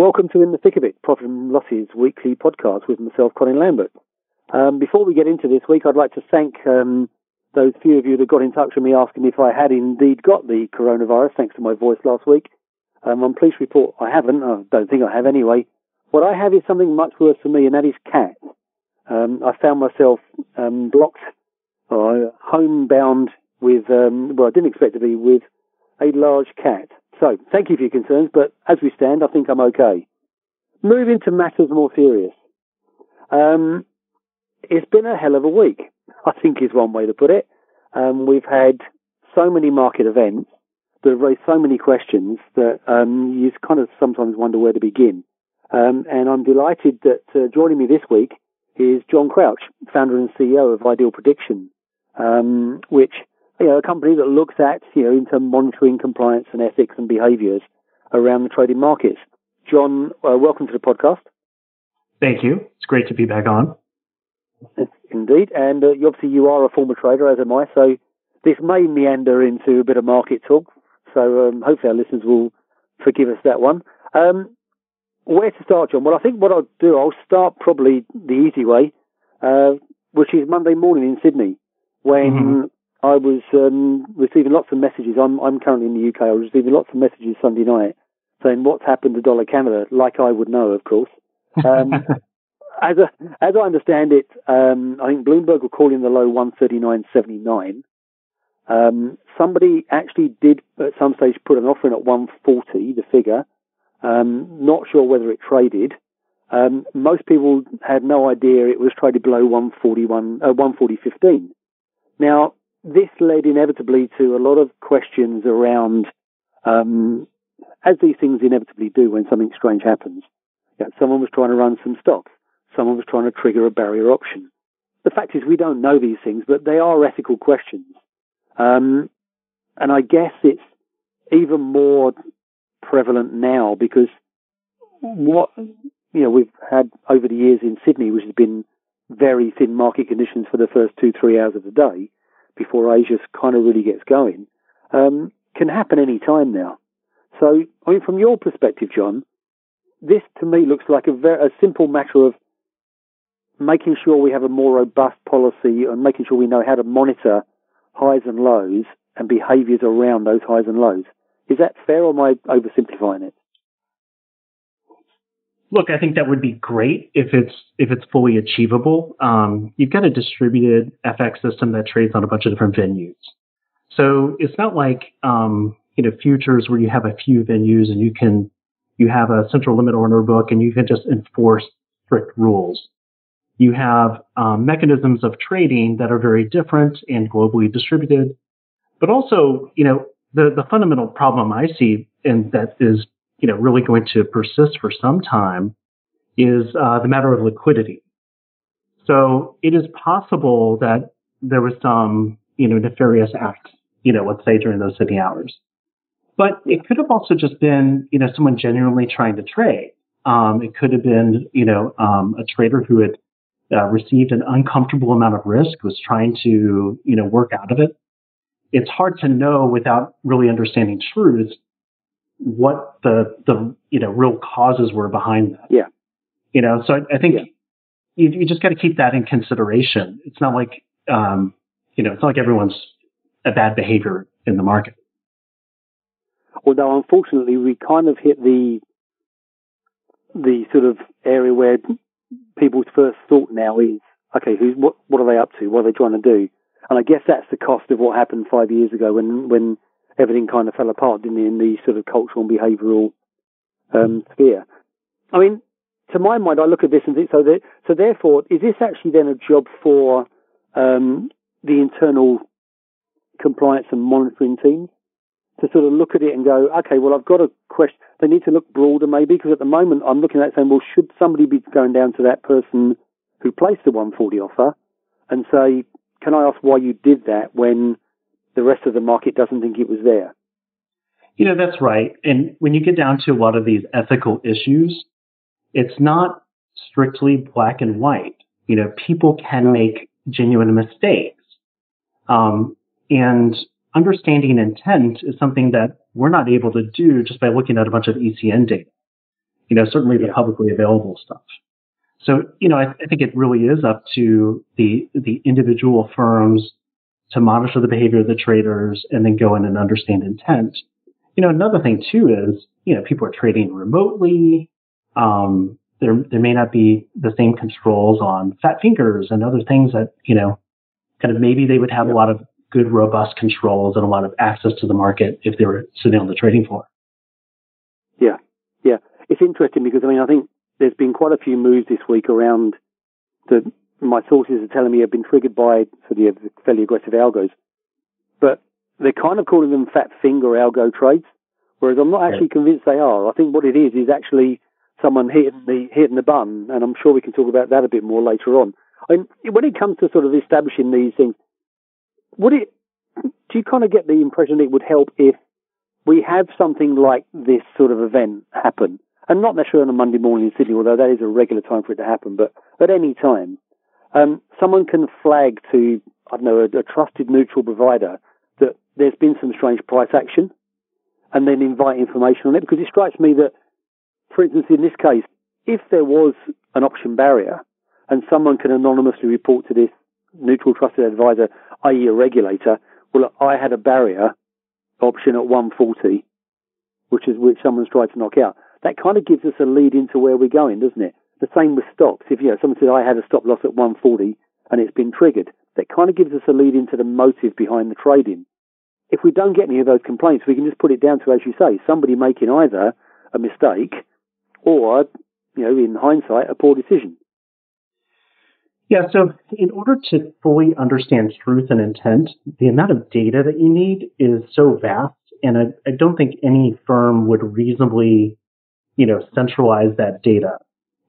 Welcome to In the Thick of It, Profit and Loss's weekly podcast with myself, Colin Lambert. Um, before we get into this week, I'd like to thank um, those few of you that got in touch with me asking if I had indeed got the coronavirus, thanks to my voice last week. Um, to report I haven't. I don't think I have anyway. What I have is something much worse for me, and that is cats. Um, I found myself um, blocked, uh, homebound with, um, well, I didn't expect to be with a large cat. So, thank you for your concerns, but as we stand, I think I'm okay. Moving to matters more serious. Um, it's been a hell of a week, I think is one way to put it. Um, we've had so many market events that have raised so many questions that um, you kind of sometimes wonder where to begin. Um, and I'm delighted that uh, joining me this week is John Crouch, founder and CEO of Ideal Prediction, um, which you know a company that looks at you know into monitoring compliance and ethics and behaviours around the trading markets. John, uh, welcome to the podcast. Thank you. It's great to be back on. Indeed, and uh, obviously you are a former trader, as am I. So this may meander into a bit of market talk. So um, hopefully our listeners will forgive us that one. Um, where to start, John? Well, I think what I'll do, I'll start probably the easy way, uh, which is Monday morning in Sydney, when mm-hmm. I was um, receiving lots of messages. I'm, I'm currently in the UK. I was receiving lots of messages Sunday night saying what's happened to dollar Canada, like I would know, of course. Um, as a, as I understand it, um, I think Bloomberg were calling the low 139.79. Um, somebody actually did at some stage put an offer in at 140, the figure. Um, not sure whether it traded. Um, most people had no idea it was traded below 141, uh, 140.15. Now, this led inevitably to a lot of questions around, um, as these things inevitably do when something strange happens. You know, someone was trying to run some stops. Someone was trying to trigger a barrier option. The fact is, we don't know these things, but they are ethical questions. Um, and I guess it's even more prevalent now because what you know we've had over the years in Sydney, which has been very thin market conditions for the first two three hours of the day before Asia kind of really gets going, um, can happen any time now. So, I mean, from your perspective, John, this to me looks like a, very, a simple matter of making sure we have a more robust policy and making sure we know how to monitor highs and lows and behaviours around those highs and lows. Is that fair or am I oversimplifying it? Look, I think that would be great if it's if it's fully achievable. Um, you've got a distributed FX system that trades on a bunch of different venues, so it's not like um, you know futures where you have a few venues and you can you have a central limit order book and you can just enforce strict rules. You have um, mechanisms of trading that are very different and globally distributed, but also you know the the fundamental problem I see and that is you know really going to persist for some time is uh, the matter of liquidity. So it is possible that there was some you know nefarious act, you know let's say during those Sydney hours, but it could have also just been you know someone genuinely trying to trade. Um, it could have been you know um, a trader who had uh, received an uncomfortable amount of risk was trying to you know work out of it it's hard to know without really understanding truths what the the you know real causes were behind that. Yeah. You know, so I, I think yeah. you, you just got to keep that in consideration. It's not like um, you know, it's not like everyone's a bad behavior in the market. Although unfortunately, we kind of hit the the sort of area where people's first thought now is, okay, who's what? What are they up to? What are they trying to do? And I guess that's the cost of what happened five years ago when, when everything kind of fell apart, didn't it, in the sort of cultural and behavioural um, sphere. I mean, to my mind, I look at this and think, so that, so therefore, is this actually then a job for um, the internal compliance and monitoring teams to sort of look at it and go, okay, well, I've got a question. They need to look broader, maybe, because at the moment I'm looking at saying, well, should somebody be going down to that person who placed the 140 offer and say, can I ask why you did that when the rest of the market doesn't think it was there? You know, that's right. And when you get down to a lot of these ethical issues, it's not strictly black and white. You know, people can make genuine mistakes. Um, and understanding intent is something that we're not able to do just by looking at a bunch of ECN data. You know, certainly the publicly available stuff. So, you know, I, I think it really is up to the the individual firms to monitor the behavior of the traders and then go in and understand intent. You know, another thing too is, you know, people are trading remotely. Um, there there may not be the same controls on fat fingers and other things that, you know, kind of maybe they would have a lot of good robust controls and a lot of access to the market if they were sitting on the trading floor. Yeah, yeah. It's interesting because I mean I think there's been quite a few moves this week around that my sources are telling me have been triggered by sort of the fairly aggressive algos, but they're kind of calling them fat finger algo trades, whereas I'm not actually convinced they are. I think what it is is actually someone hitting the hitting the button, and I'm sure we can talk about that a bit more later on. I mean, when it comes to sort of establishing these things, would it? Do you kind of get the impression it would help if we have something like this sort of event happen, and not necessarily on a Monday morning in Sydney, although that is a regular time for it to happen, but at any time, um, someone can flag to, I don't know, a, a trusted neutral provider that there's been some strange price action, and then invite information on it, because it strikes me that, for instance, in this case, if there was an option barrier, and someone can anonymously report to this neutral trusted advisor, i.e. a regulator, well, I had a barrier option at 140, which is which someone's tried to knock out. That kind of gives us a lead into where we're going, doesn't it? The same with stops. If you know someone says I had a stop loss at 140 and it's been triggered, that kind of gives us a lead into the motive behind the trading. If we don't get any of those complaints, we can just put it down to, as you say, somebody making either a mistake or, you know, in hindsight, a poor decision. Yeah, so in order to fully understand truth and intent, the amount of data that you need is so vast, and I, I don't think any firm would reasonably, you know, centralize that data.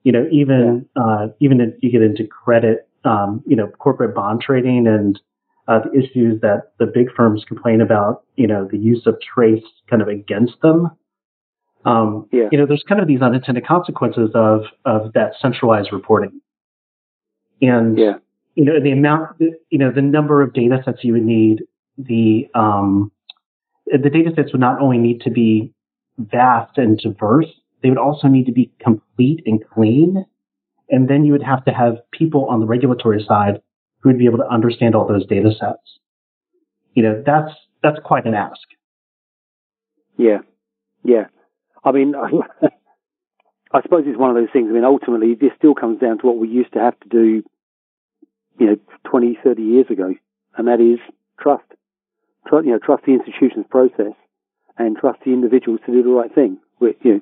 You know, even uh, even if you get into credit, um, you know, corporate bond trading and uh, the issues that the big firms complain about, you know, the use of TRACE kind of against them. Um, Yeah. You know, there's kind of these unintended consequences of of that centralized reporting. And Yeah. you know, the amount, you know, the number of data sets you would need, the, um, the data sets would not only need to be vast and diverse, they would also need to be complete and clean. And then you would have to have people on the regulatory side who would be able to understand all those data sets. You know, that's, that's quite an ask. Yeah, yeah. I mean, I suppose it's one of those things. I mean, ultimately, this still comes down to what we used to have to do, you know, 20, 30 years ago, and that is trust. Trust, you know, trust the institution's process and trust the individuals to do the right thing. We, you know,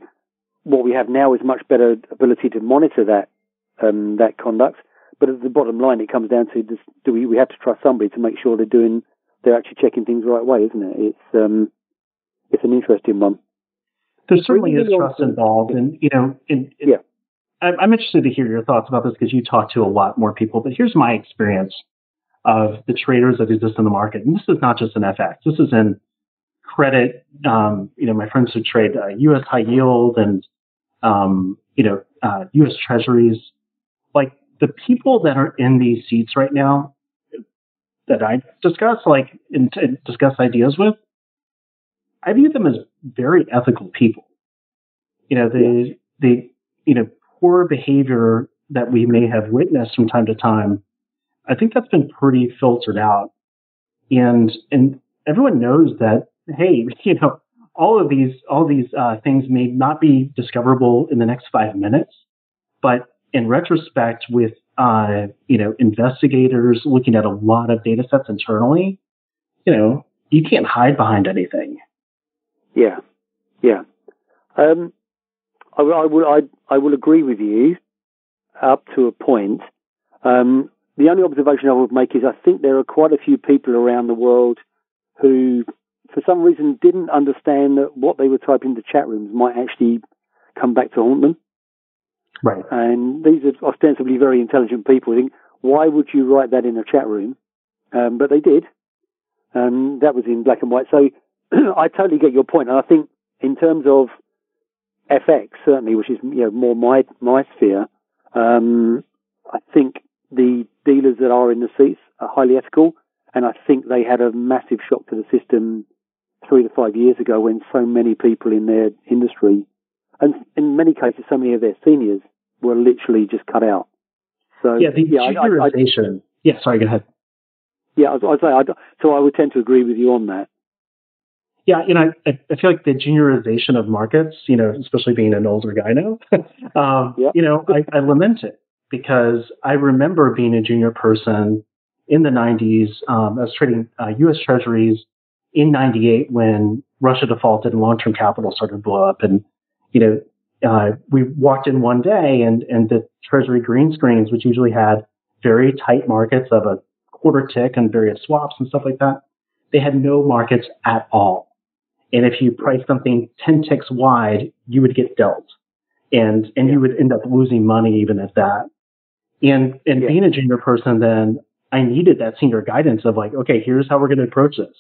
what we have now is much better ability to monitor that um, that conduct. But at the bottom line, it comes down to this, do we we have to trust somebody to make sure they're doing they're actually checking things the right way, isn't it? It's um, it's an interesting one. There certainly is Bringing it on trust involved, and you know, in, in, Yeah. I'm, I'm interested to hear your thoughts about this because you talk to a lot more people. But here's my experience of the traders that exist in the market, and this is not just in FX. This is in credit. Um, you know, my friends who trade uh, U.S. high yield and um, you know uh, U.S. Treasuries. Like the people that are in these seats right now that I discuss, like and, and discuss ideas with, I view them as very ethical people. You know, the the you know poor behavior that we may have witnessed from time to time, I think that's been pretty filtered out, and and everyone knows that hey, you know, all of these all these uh, things may not be discoverable in the next five minutes, but in retrospect, with uh, you know investigators looking at a lot of data sets internally, you know, you can't hide behind anything. Yeah, yeah. Um, I, I will. I, I will agree with you up to a point. Um, the only observation I would make is I think there are quite a few people around the world who, for some reason, didn't understand that what they were typing into chat rooms might actually come back to haunt them. Right. And these are ostensibly very intelligent people. I think, why would you write that in a chat room? Um, but they did. Um, that was in black and white. So I totally get your point. And I think in terms of FX, certainly, which is you know more my my sphere, um, I think the dealers that are in the seats are highly ethical, and I think they had a massive shock to the system three to five years ago when so many people in their industry and in many cases, so many of their seniors were literally just cut out. So yeah, the yeah, I- I- I- juniorization. yeah, sorry, go ahead. yeah, I'd say I, so. I would tend to agree with you on that. Yeah, you know, I, I feel like the juniorization of markets, you know, especially being an older guy now, um, Yeah. you know, I, I lament it because I remember being a junior person in the 90s. Um, I was trading uh, U.S. Treasuries in 98 when Russia defaulted and long-term capital started to blow up. And, you know, uh, we walked in one day and, and the Treasury green screens, which usually had very tight markets of a quarter tick and various swaps and stuff like that, they had no markets at all. And if you price something 10 ticks wide, you would get dealt. And, and you would end up losing money even at that. And, and Yeah. being a junior person, then I needed that senior guidance of like, okay, here's how we're going to approach this.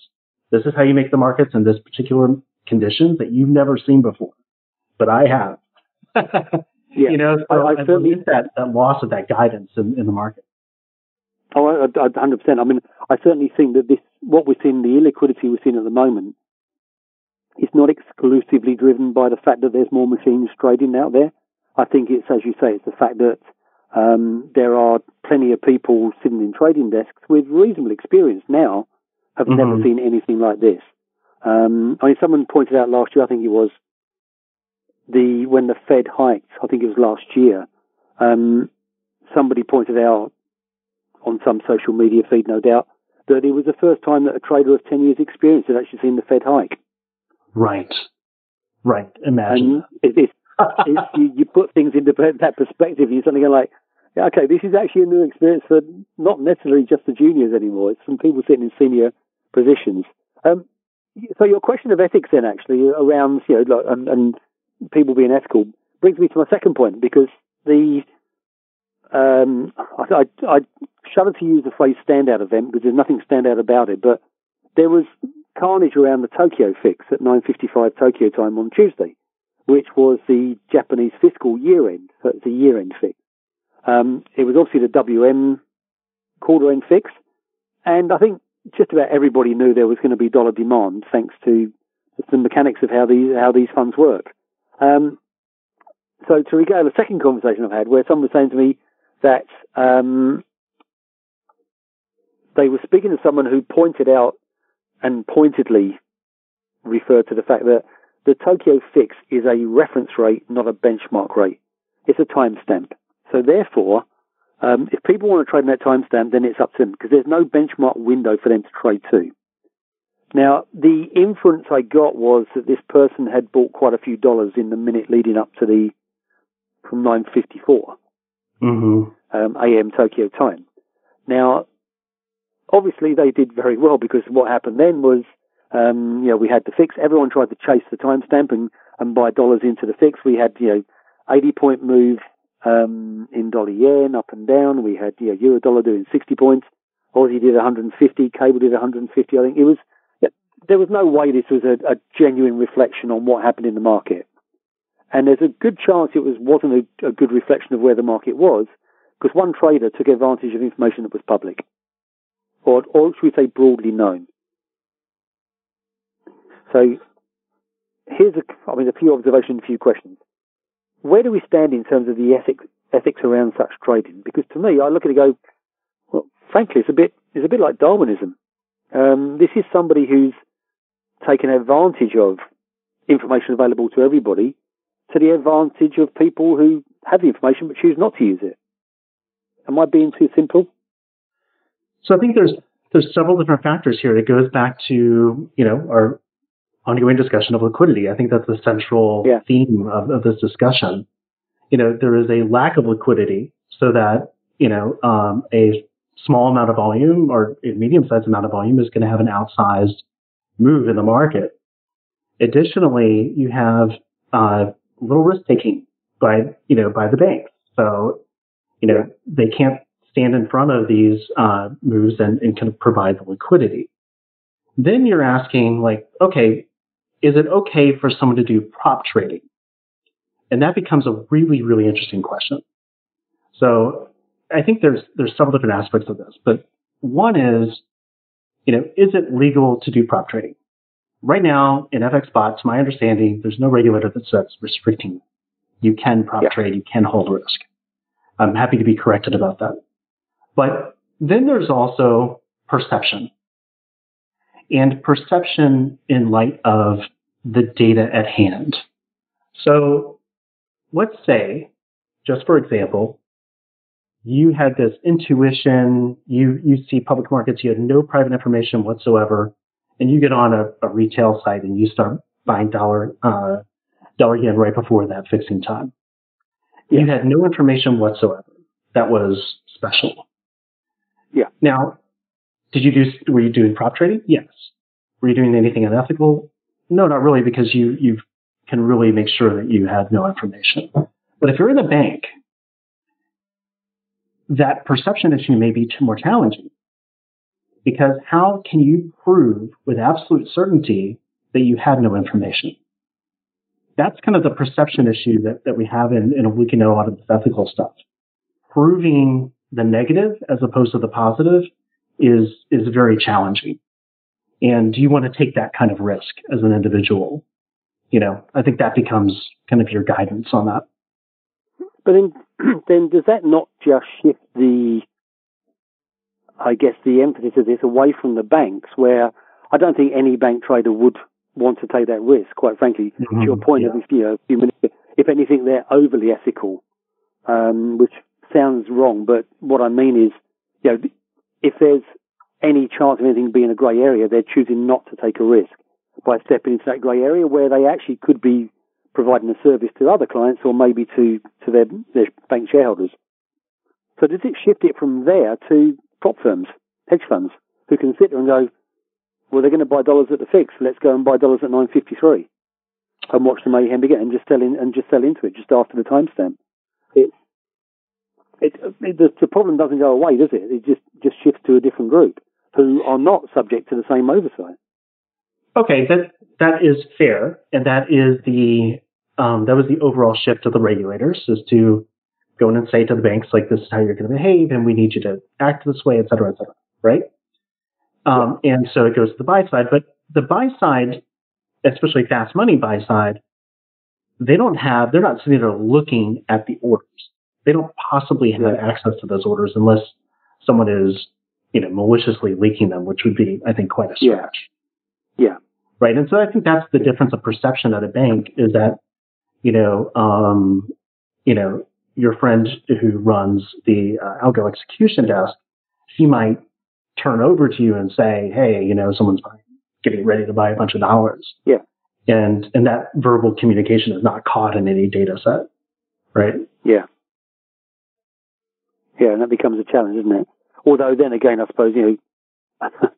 This is how you make the markets in this particular conditions that you've never seen before. But I have. Yeah. You know, so I- I I, believe that, that loss of that guidance in, in the market. Oh, I- I- I- 100%. I mean, I certainly think that this, what we're seeing, the illiquidity we're seeing at the moment, is not exclusively driven by the fact that there's more machines trading out there. I think it's, as you say, it's the fact that um, there are plenty of people sitting in trading desks with reasonable experience now have never Mhm. seen anything like this. Um, I mean, someone pointed out last year, I think it was the when the Fed hiked. I think it was last year. Um, somebody pointed out on some social media feed, no doubt, that it was the first time that a trader of 10 years experience had actually seen the Fed hike. Right. Right. Imagine. It, you, you put things into that perspective, you're suddenly going like, yeah, okay, this is actually a new experience for not necessarily just the juniors anymore. It's some people sitting in senior positions. Um, so your question of ethics then actually around, you know, and, and people being ethical brings me to my second point because the, um, I, I, I shudder to use the phrase standout event because there's nothing standout about it, but there was carnage around the Tokyo fix at 9.55 Tokyo time on Tuesday, which was the Japanese fiscal year end. So it's a year end fix. Um, it was obviously the WM quarter end fix. And I think just about everybody knew there was going to be dollar demand thanks to the mechanics of how these, how these funds work. Um, so to regale a second conversation I've had where someone was saying to me that, um, they were speaking to someone who pointed out and pointedly referred to the fact that the Tokyo fix is a reference rate, not a benchmark rate. It's a timestamp. So therefore, um, if people want to trade in that timestamp, then it's up to them because there's no benchmark window for them to trade to. Now, the inference I got was that this person had bought quite a few dollars in the minute leading up to the from 9:54 hmm um, AM Tokyo time. Now, obviously they did very well because what happened then was, um, you know, we had the fix. Everyone tried to chase the timestamp and, and buy dollars into the fix. We had, you know, 80 point move um, in dollar yen up and down. We had, you know, euro dollar doing 60 points. Aussie did 150. Cable did 150. I think it was. There was no way this was a, a genuine reflection on what happened in the market. And there's a good chance it was wasn't a, a good reflection of where the market was, because one trader took advantage of information that was public, or or should we say broadly known. So here's a, I mean, a few observations, a few questions. Where do we stand in terms of the ethics ethics around such trading? Because to me, I look at it and go, well, frankly, it's a bit it's a bit like Darwinism. Um, this is somebody who's taken advantage of information available to everybody to the advantage of people who have the information but choose not to use it. Am I being too simple? So I think there's there's several different factors here. It goes back to you know our ongoing discussion of liquidity. I think that's the central Yeah. theme of, of this discussion. You know, there is a lack of liquidity, so that you know um, a small amount of volume or a medium-sized amount of volume is going to have an outsized move in the market. Additionally, you have uh, little risk taking by you know by the banks. So you know they can't stand in front of these uh, moves and, and kind of provide the liquidity. Then you're asking like, okay, is it okay for someone to do prop trading? And that becomes a really, really interesting question. So I think there's there's several different aspects of this, but one is, you know, is it legal to do prop trading? Right now in FX to my understanding, there's no regulator that says restricting You can prop Yeah. trade, you can hold risk. I'm happy to be corrected about that. But then there's also perception. And perception in light of the data at hand. So let's say, just for example, you had this intuition, you, you see public markets, you had no private information whatsoever, and you get on a, a retail site and you start buying dollar, uh, dollar yen right before that fixing time. You had no information whatsoever. That was special. Yeah. Now, did you do, were you doing prop trading? Yes. Were you doing anything unethical? No, not really, because you, you can really make sure that you had no information. But if you're in a bank, that perception issue may be more challenging. Because how can you prove with absolute certainty that you had no information? That's kind of the perception issue that, that we have in, in looking at a lot of this ethical stuff. Proving the negative as opposed to the positive is, is very challenging. And do you want to take that kind of risk as an individual? You know, I think that becomes kind of your guidance on that. But then, then does that not just shift the, I guess, the emphasis of this away from the banks, where I don't think any bank trader would want to take that risk. Quite frankly, to your point Mm-hmm. Yeah. of you know, a few minutes, if anything, they're overly ethical, um, which sounds wrong. But what I mean is, you know, if there's any chance of anything being a grey area, they're choosing not to take a risk by stepping into that grey area where they actually could be providing a service to other clients or maybe to, to their, their bank shareholders. So does it shift it from there to prop firms, hedge funds, who can sit there and go, well, they're going to buy dollars at the fix. Let's go and buy dollars at 9.53 and watch the mayhem begin and just sell in, and just sell into it just after the timestamp. It, it, it, the, the problem doesn't go away, does it? It just, just shifts to a different group who are not subject to the same oversight. Okay, that that is fair, and that is the um, that was the overall shift of the regulators is to go in and say to the banks like this is how you're going to behave, and we need you to act this way, et cetera, et cetera, right? Um, and so it goes to the buy side, but the buy side, especially fast money buy side, they don't have they're not sitting there looking at the orders. They don't possibly have access to those orders unless someone is you know maliciously leaking them, which would be I think quite a stretch Yeah. yeah. right? And so I think that's the difference of perception at a bank is that, you know, um, you know, your friend who runs the uh, algo execution desk, he might turn over to you and say, "Hey, you know, someone's getting ready to buy a bunch of dollars." Yeah. And and that verbal communication is not caught in any data set, right? Yeah. Yeah, and that becomes a challenge, isn't it? Although then again, I suppose, you know,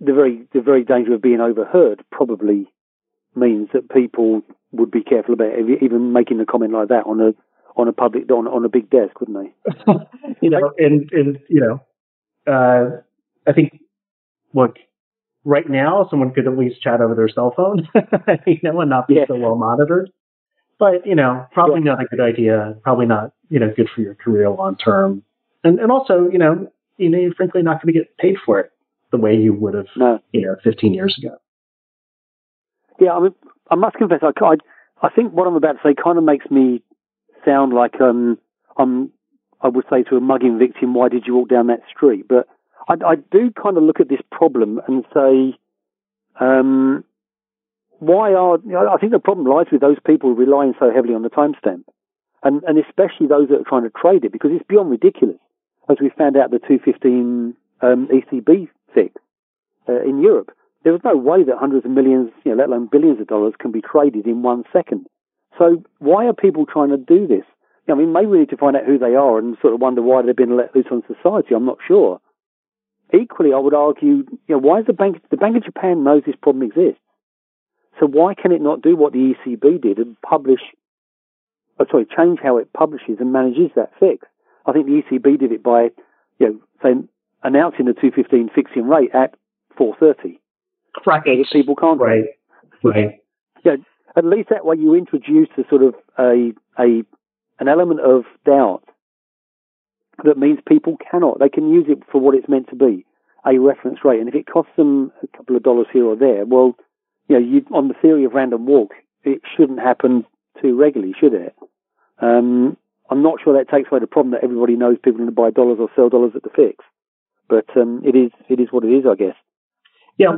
the very, the very danger of being overheard probably means that people would be careful about even making a comment like that on a, on a public, on, on a big desk, wouldn't they? you know, and and you know, uh, I think look, right now someone could at least chat over their cell phone, you know, and not be Yeah. so well monitored. But you know, probably not a good idea. Probably not, you know, good for your career long term. And and also, you know, you know, you're frankly not going to get paid for it the way you would have, No. you know, 15 years ago. Yeah, I mean, I must confess, I, I, I think what I'm about to say kind of makes me sound like um, I'm, I would say to a mugging victim, why did you walk down that street? But I, I do kind of look at this problem and say, um, why are, I think the problem lies with those people relying so heavily on the timestamp. And, and especially those that are trying to trade it because it's beyond ridiculous. As we found out the 215 um, ECB fix uh, in Europe, there is no way that hundreds of millions, you know, let alone billions of dollars can be traded in one second. So why are people trying to do this? I mean, maybe we need to find out who they are and sort of wonder why they've been let loose on society. I'm not sure. Equally, I would argue, you know, why is the Bank, the Bank of Japan knows this problem exists. So why can it not do what the ECB did and publish, oh, sorry, change how it publishes and manages that fix? I think the ECB did it by, you know, saying, announcing the 215 fixing rate at 430 Right. so people can't Right. Right. yeah, at least that way you introduce a sort of a a an element of doubt that means people cannot they can use it for what it's meant to be a reference rate and if it costs them a couple of dollars here or there well you know you on the theory of random walk it shouldn't happen too regularly, should it? Um, I'm not sure that takes away the problem that everybody knows people are going to buy dollars or sell dollars at the fix. But um, it is it is what it is, I guess. Yeah,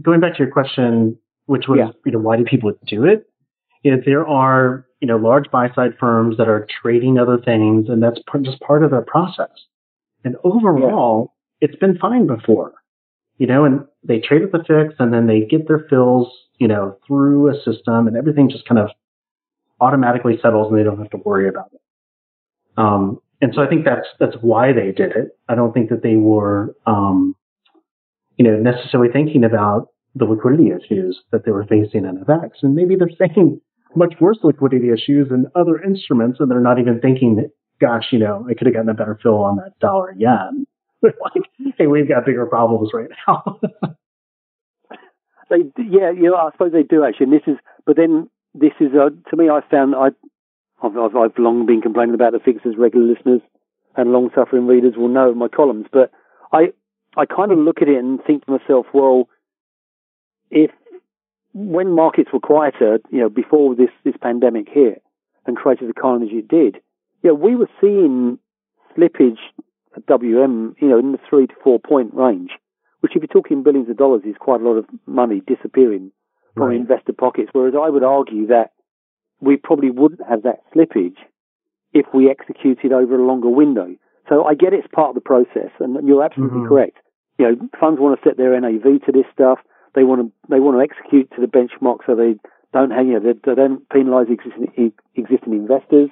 going back to your question, which was yeah. you know why do people do it? You know, there are you know large buy side firms that are trading other things, and that's just part of the process. And overall, yeah. it's been fine before, you know, and they trade at the fix, and then they get their fills, you know, through a system, and everything just kind of automatically settles, and they don't have to worry about it. Um, and so I think that's that's why they did it. I don't think that they were, um, you know, necessarily thinking about the liquidity issues that they were facing in FX, and maybe they're facing much worse liquidity issues in other instruments, and they're not even thinking, "Gosh, you know, I could have gotten a better fill on that dollar yen." like, hey, we've got bigger problems right now. they, yeah, you know, I suppose they do actually. And this is, but then this is, to me, I found I I've, I've, I've long been complaining about the fixes. Regular listeners and long-suffering readers will know my columns, but I I kind of look at it and think to myself, well, if when markets were quieter, you know, before this this pandemic hit and created the carnage it did, yeah, we were seeing slippage WM, you know, in the three to four point range, which if you're talking billions of dollars is quite a lot of money disappearing from right. investor pockets. Whereas I would argue that we probably wouldn't have that slippage if we executed over a longer window. So I get it's part of the process, and you're absolutely mm-hmm. correct. You know, funds want to set their NAV to this stuff. They want to they want to execute to the benchmark, so they don't hang. You know, they, they don't penalise existing existing investors.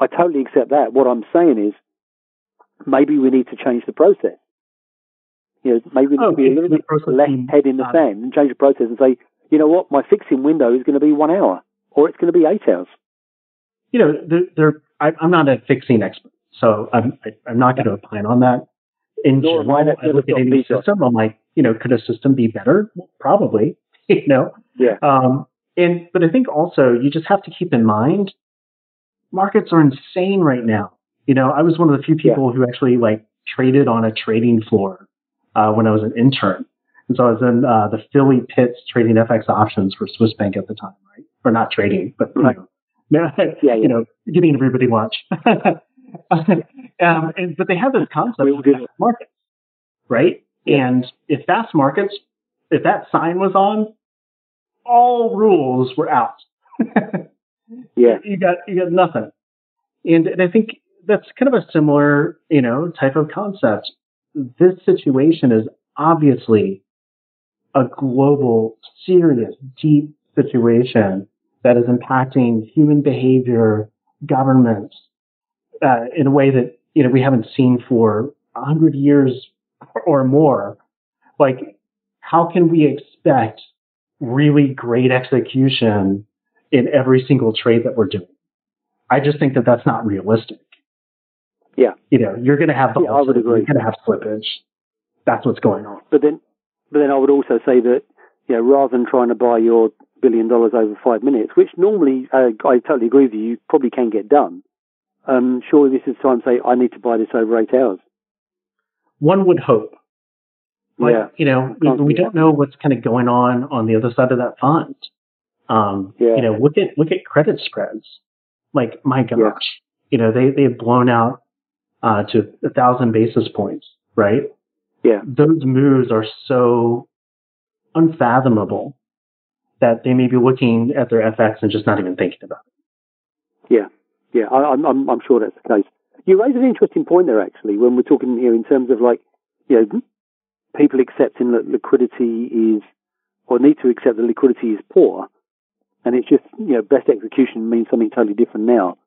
I totally accept that. What I'm saying is, maybe we need to change the process. You know, maybe we need oh, to be a little bit less head in the sand and change the process and say, you know what, my fixing window is going to be one hour or it's going to be eight hours. You know, they're, they're I, am not a fixing expert, so I'm I, am i am not going to opine on that. In Nor general, I look at any system. I'm like, you know, could a system be better? Probably. You know. Yeah. Um. And but I think also you just have to keep in mind, markets are insane right now. You know, I was one of the few people yeah. who actually like traded on a trading floor uh, when I was an intern. And so I was in uh, the Philly Pits trading FX options for Swiss Bank at the time, right? Or not trading, but you know, yeah, yeah. you know, getting everybody lunch. um, and, but they have this concept of fast markets, right? Yeah. And if fast markets, if that sign was on, all rules were out. yeah, you got you got nothing. And, and I think that's kind of a similar, you know, type of concept. This situation is obviously a global, serious, deep situation that is impacting human behavior, governments, uh, in a way that you know we haven't seen for a hundred years or more. Like, how can we expect really great execution in every single trade that we're doing? I just think that that's not realistic. Yeah, you know, you're going to have yeah, I would agree. You're going to have slippage. That's what's going on. But then but then I would also say that, you know, rather than trying to buy your billion dollars over five minutes, which normally uh, I totally agree with you, you probably can get done. Um, surely this is time to say I need to buy this over eight hours. One would hope. But, yeah. You know, we, we don't know what's kind of going on on the other side of that font. Um, yeah. You know, look at look at credit spreads. Like my gosh, yeah. you know they they've blown out uh, to a thousand basis points, right? Yeah. Those moves are so unfathomable that they may be looking at their FX and just not even thinking about it. Yeah. Yeah. I, am I'm, I'm sure that's the case. You raise an interesting point there, actually, when we're talking here in terms of like, you know, people accepting that liquidity is, or need to accept that liquidity is poor. And it's just, you know, best execution means something totally different now.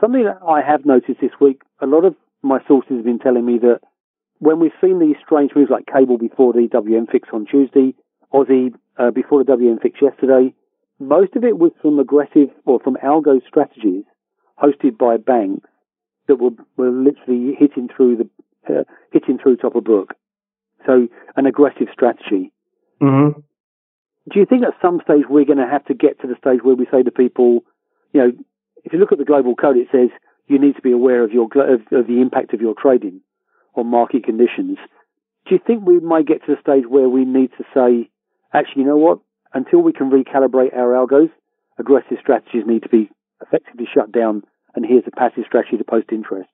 Something that I have noticed this week, a lot of my sources have been telling me that when we've seen these strange moves like cable before the WM fix on Tuesday, Aussie uh, before the WM fix yesterday, most of it was from aggressive or from algo strategies hosted by banks that were, were literally hitting through the uh, hitting through top of book. So an aggressive strategy. Mm-hmm. Do you think at some stage we're going to have to get to the stage where we say to people, you know, if you look at the global code, it says you need to be aware of your of, of the impact of your trading on market conditions. Do you think we might get to the stage where we need to say, actually, you know what? Until we can recalibrate our algos aggressive strategies need to be effectively shut down, and here's a passive strategy to post interest?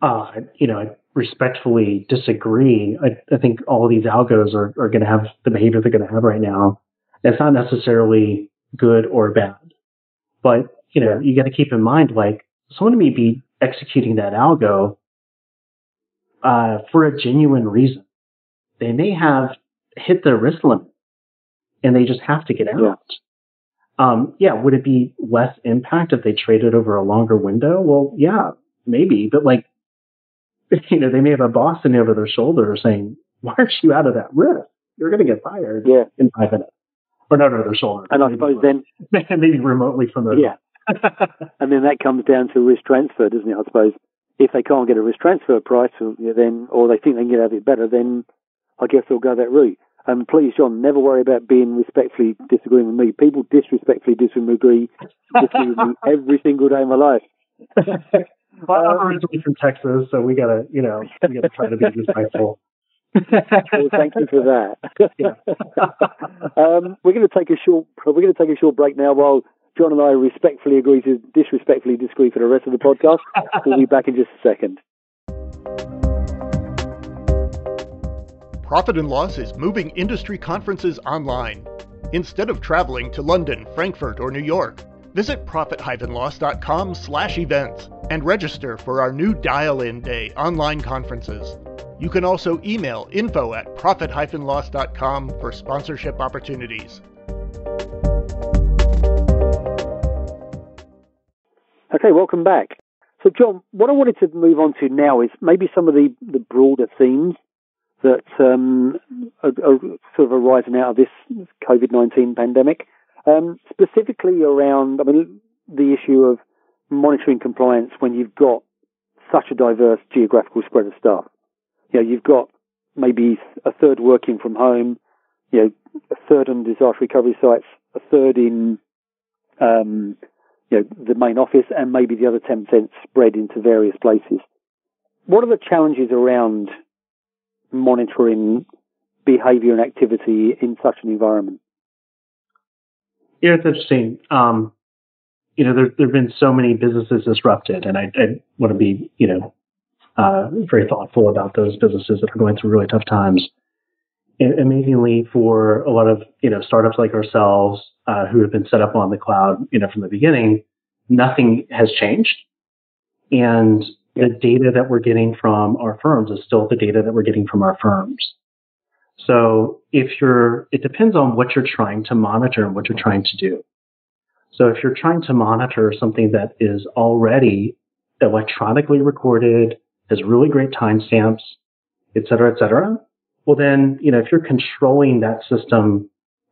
Uh, you know, I respectfully disagree. I, I think all these algos are, are going to have the behavior they're going to have right now. It's not necessarily good or bad, but you know, you got to keep in mind, like someone may be executing that algo uh, for a genuine reason. They may have hit their risk limit, and they just have to get out. Yeah. Um, yeah, would it be less impact if they traded over a longer window? Well, yeah, maybe, but like you know, they may have a boss sitting over their shoulder saying, why aren't you out of that risk? You're going to get fired yeah. in five minutes. Or not over their shoulder. And I suppose then. maybe remotely from their. Yeah. and then that comes down to risk transfer, doesn't it? I suppose if they can't get a risk transfer price, then or they think they can get out of it better, then I guess they'll go that route. And please, John, never worry about being respectfully disagreeing with me. People disrespectfully disagree, disagree with me every single day of my life. Well, I'm um, originally from Texas, so we gotta, you know, we gotta try to be respectful. well, thank you for that. um, we're going to take a short. We're going to take a short break now while John and I respectfully agree to disrespectfully disagree for the rest of the podcast. we'll be back in just a second. Profit and Loss is moving industry conferences online. Instead of traveling to London, Frankfurt, or New York, visit profit-loss.com slash events and register for our new Dial-In Day online conferences. You can also email info at profit-loss.com for sponsorship opportunities. Okay, welcome back. So, John, what I wanted to move on to now is maybe some of the, the broader themes that um, are, are, sort of arising out of this COVID 19 pandemic, um, specifically around, I mean, the issue of monitoring compliance when you've got such a diverse geographical spread of staff. You know, you've got maybe a third working from home, you know, a third on disaster recovery sites, a third in, um, you know, the main office, and maybe the other 10% spread into various places. What are the challenges around monitoring behavior and activity in such an environment? Yeah, it's interesting. Um, you know, there there have been so many businesses disrupted, and I, I want to be, you know, uh, very thoughtful about those businesses that are going through really tough times. Amazingly, for a lot of you know startups like ourselves uh, who have been set up on the cloud, you know, from the beginning, nothing has changed, and the data that we're getting from our firms is still the data that we're getting from our firms. So if you're, it depends on what you're trying to monitor and what you're trying to do. So if you're trying to monitor something that is already electronically recorded, has really great timestamps, et cetera, et cetera, well then, you know, if you're controlling that system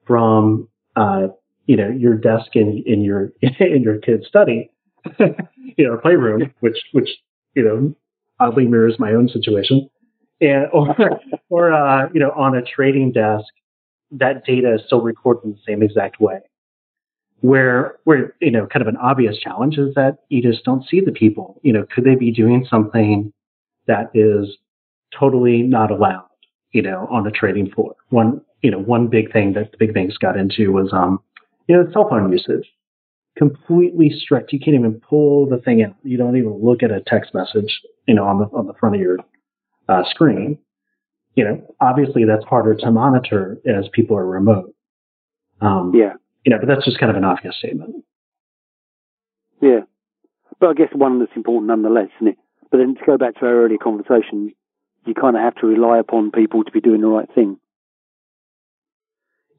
from, uh, you know, your desk in, in your, in your kid's study, you know, playroom, which, which, you know, oddly mirrors my own situation, and, or, or, uh, you know, on a trading desk, that data is still recorded in the same exact way. Where where you know kind of an obvious challenge is that you just don't see the people. You know could they be doing something that is totally not allowed you know on the trading floor. One you know one big thing that the big banks got into was um you know cell phone usage. Completely strict you can't even pull the thing out you don't even look at a text message you know on the on the front of your uh, screen. You know obviously that's harder to monitor as people are remote. Um, yeah. you know, but that's just kind of an obvious statement. Yeah. But I guess one that's important nonetheless, isn't it? But then to go back to our earlier conversation, you kind of have to rely upon people to be doing the right thing.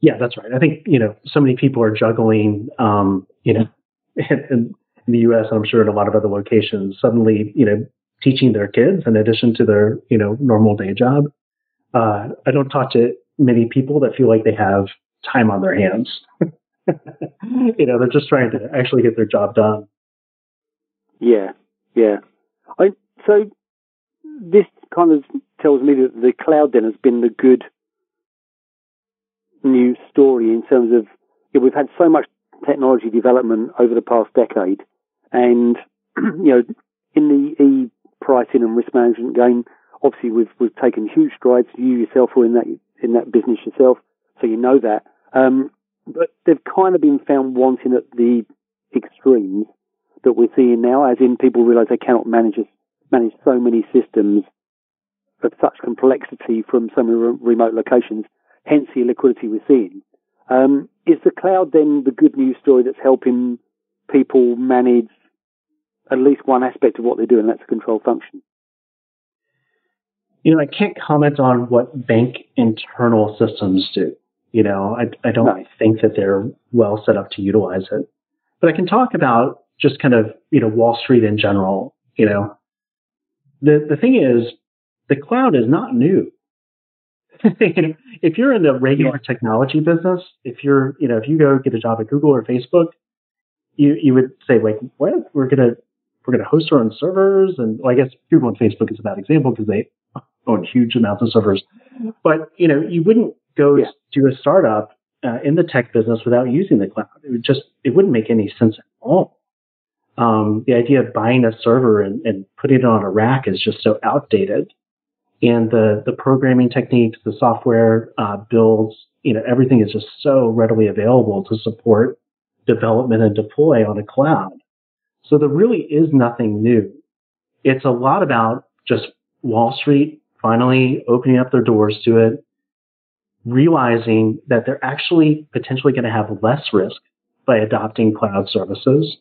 Yeah, that's right. I think, you know, so many people are juggling, um, you know, in, in the U.S. and I'm sure in a lot of other locations, suddenly, you know, teaching their kids in addition to their, you know, normal day job. Uh, I don't talk to many people that feel like they have time on their hands. you know, they're just trying to actually get their job done. Yeah, yeah. I, so this kind of tells me that the cloud then has been the good new story in terms of you know, we've had so much technology development over the past decade, and you know, in the e pricing and risk management game, obviously we've we've taken huge strides. You yourself were in that in that business yourself, so you know that. Um, but they've kind of been found wanting at the extremes that we're seeing now, as in people realise they cannot manage manage so many systems of such complexity from so many remote locations. Hence the liquidity we're seeing. Um, is the cloud then the good news story that's helping people manage at least one aspect of what they're doing? That's a control function. You know, I can't comment on what bank internal systems do. You know, I, I don't nice. think that they're well set up to utilize it. But I can talk about just kind of, you know, Wall Street in general. You know, the, the thing is, the cloud is not new. if you're in the regular technology business, if you're, you know, if you go get a job at Google or Facebook, you, you would say like, what? We're going to, we're going to host our own servers. And well, I guess Google and Facebook is a bad example because they own huge amounts of servers. But, you know, you wouldn't go yeah. to a startup uh, in the tech business without using the cloud. It would just, it wouldn't make any sense at all. Um, the idea of buying a server and, and putting it on a rack is just so outdated. And the, the programming techniques, the software uh, builds, you know, everything is just so readily available to support development and deploy on a cloud. So there really is nothing new. It's a lot about just Wall Street finally opening up their doors to it, realizing that they're actually potentially going to have less risk by adopting cloud services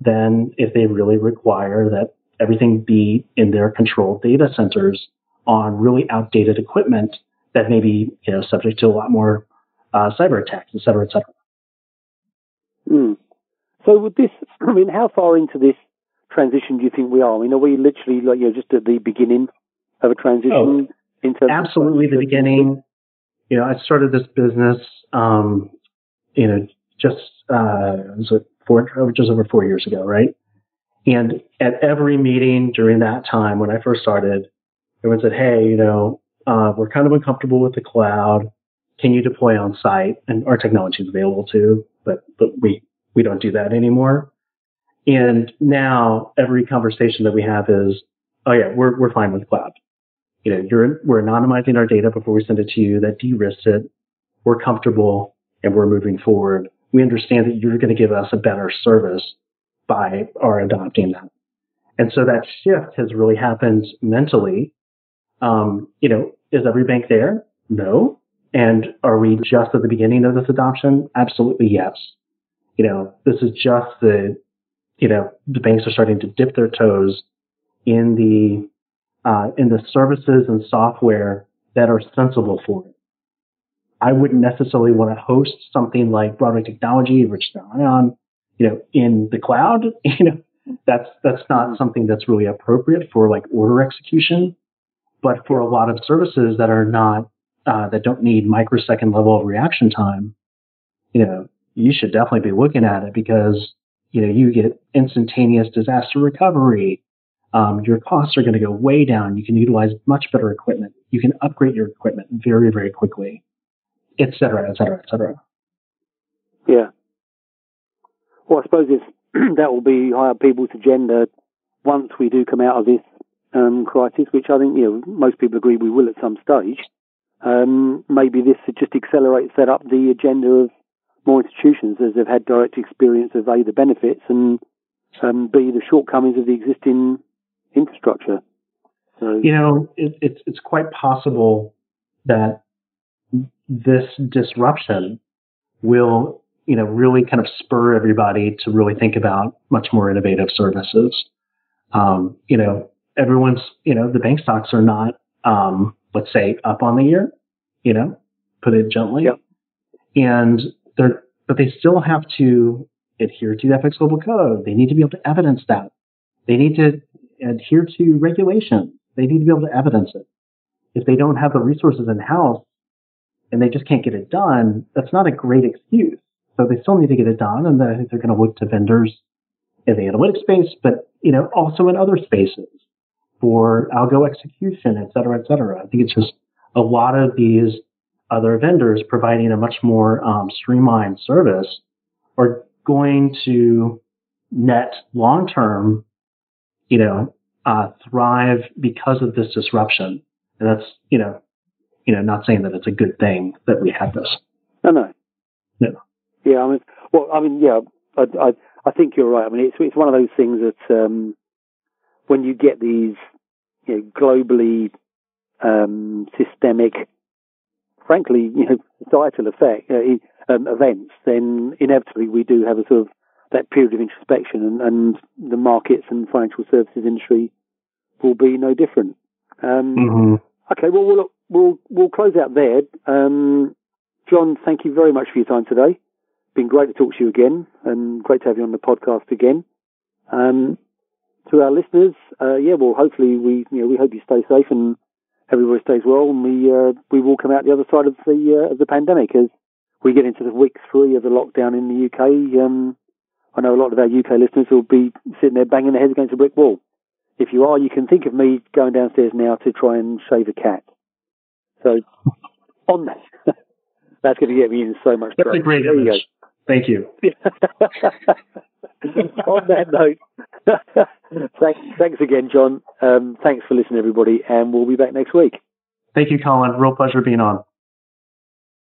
than if they really require that everything be in their controlled data centers on really outdated equipment that may be you know subject to a lot more uh, cyber attacks, et cetera, et cetera. Mm. So with this, I mean, how far into this transition do you think we are? I mean, are we literally like you know just at the beginning of a transition? Oh, into absolutely the beginning. You know, I started this business, um, you know, just uh, was it four, just over four years ago, right? And at every meeting during that time when I first started, everyone said, "Hey, you know, uh, we're kind of uncomfortable with the cloud. Can you deploy on site?" And our technology is available too, but but we we don't do that anymore. And now every conversation that we have is, "Oh yeah, we're we're fine with cloud. You know, you're we're anonymizing our data before we send it to you. That de-risks it. We're comfortable and we're moving forward. We understand that you're going to give us a better service by our adopting that." And so that shift has really happened mentally um, you know, is every bank there? No. And are we just at the beginning of this adoption? Absolutely yes. You know, this is just the, you know, the banks are starting to dip their toes in the, uh, in the services and software that are sensible for it. I wouldn't necessarily want to host something like Broadway Technology, Rich Ion, you know, in the cloud. You know, that's that's not something that's really appropriate for like order execution. But for a lot of services that are not, uh, that don't need microsecond level of reaction time, you know, you should definitely be looking at it because, you know, you get instantaneous disaster recovery. Um, your costs are going to go way down. You can utilize much better equipment. You can upgrade your equipment very, very quickly, et cetera, et cetera, et cetera. Yeah. Well, I suppose that will be higher people's agenda once we do come out of this um, crisis, which I think you know most people agree we will at some stage. Um, maybe this just accelerates that up the agenda of more institutions as they've had direct experience of a the benefits and um, b the shortcomings of the existing infrastructure. So, you know, it, it's it's quite possible that this disruption will you know really kind of spur everybody to really think about much more innovative services. Um, you know, everyone's, you know, the bank stocks are not, um, let's say, up on the year, you know, put it gently. Yep. And they're, but they still have to adhere to the FX Global Code. They need to be able to evidence that. They need to adhere to regulation. They need to be able to evidence it. If they don't have the resources in house and they just can't get it done, that's not a great excuse. So they still need to get it done, and I think they're going to look to vendors in the analytics space, but you know also in other spaces for algo execution, et cetera, et cetera. I think it's just a lot of these other vendors providing a much more um, streamlined service are going to net long term, you know, uh, thrive because of this disruption. And that's, you know, you know, not saying that it's a good thing that we have this. No, no. No. Yeah, I mean, well, I mean, yeah, I, I, I think you're right. I mean, it's it's one of those things that um, when you get these, you know, globally um, systemic, frankly, you know, societal effect uh, um, events, then inevitably we do have a sort of that period of introspection, and, and the markets and financial services industry will be no different. Um, Mm-hmm. Okay, well, we'll we'll we'll close out there. Um, John, thank you very much for your time today. Been great to talk to you again, and great to have you on the podcast again. Um, to our listeners, uh, yeah, well, hopefully we you know we hope you stay safe and everybody stays well, and we uh, we will come out the other side of the uh, of the pandemic as we get into the week three of the lockdown in the UK. Um, I know a lot of our UK listeners will be sitting there banging their heads against a brick wall. If you are, you can think of me going downstairs now to try and shave a cat. So, on that, that's going to get me in so much That's trouble. a great There you image. Thank you. on that note, thanks, thanks again, John. Um, thanks for listening, everybody, and we'll be back next week. Thank you, Colin. Real pleasure being on.